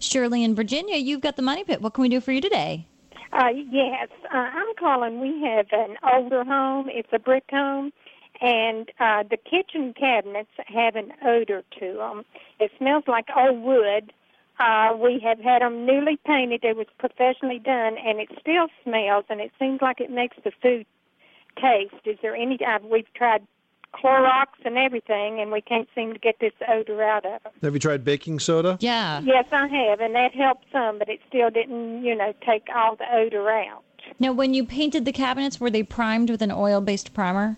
Shirley in Virginia, you've got the money pit. What can we do for you today? Uh, yes, uh, I'm calling. We have an older home. It's a brick home, and uh, the kitchen cabinets have an odor to them. It smells like old wood. Uh, we have had them newly painted. It was professionally done, and it still smells, and it seems like it makes the food taste. Is there any? Uh, we've tried Clorox and everything, and we can't seem to get this odor out of them. Have you tried baking soda? Yeah. Yes, I have, and that helped some, but it still didn't, you know, take all the odor out. Now, when you painted the cabinets, were they primed with an oil-based primer?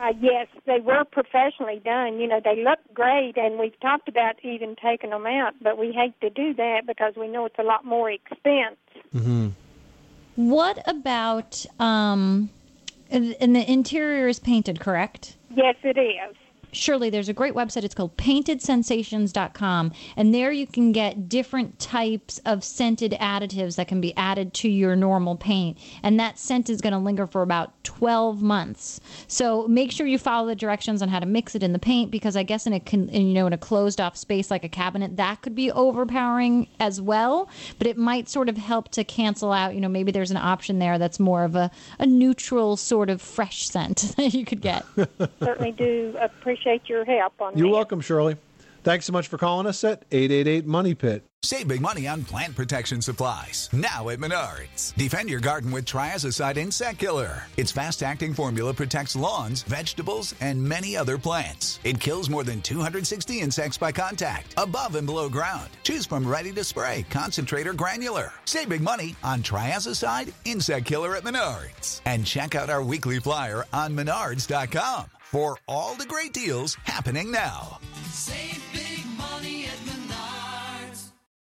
Uh, yes, they were professionally done. You know, they look great, and we've talked about even taking them out, but we hate to do that because we know it's a lot more expense. Mm-hmm. What about um, and the interior is painted, correct? Yes, it is. Surely there's a great website. It's called paintedsensations.com. And there you can get different types of scented additives that can be added to your normal paint. And that scent is going to linger for about 12 months. So make sure you follow the directions on how to mix it in the paint because I guess in a, in, you know, in a closed off space like a cabinet, that could be overpowering as well. But it might sort of help to cancel out, you know, maybe there's an option there that's more of a, a neutral sort of fresh scent that you could get. Certainly do appreciate your help on You're that. welcome, Shirley. Thanks so much for calling us at 888 Money Pit. Save big money on plant protection supplies. Now at Menards. Defend your garden with Triazicide Insect Killer. Its fast acting formula protects lawns, vegetables, and many other plants. It kills more than 260 insects by contact, above and below ground. Choose from ready to spray, concentrate, or granular. Save big money on Triazicide Insect Killer at Menards. And check out our weekly flyer on Menards.com for all the great deals happening now. Save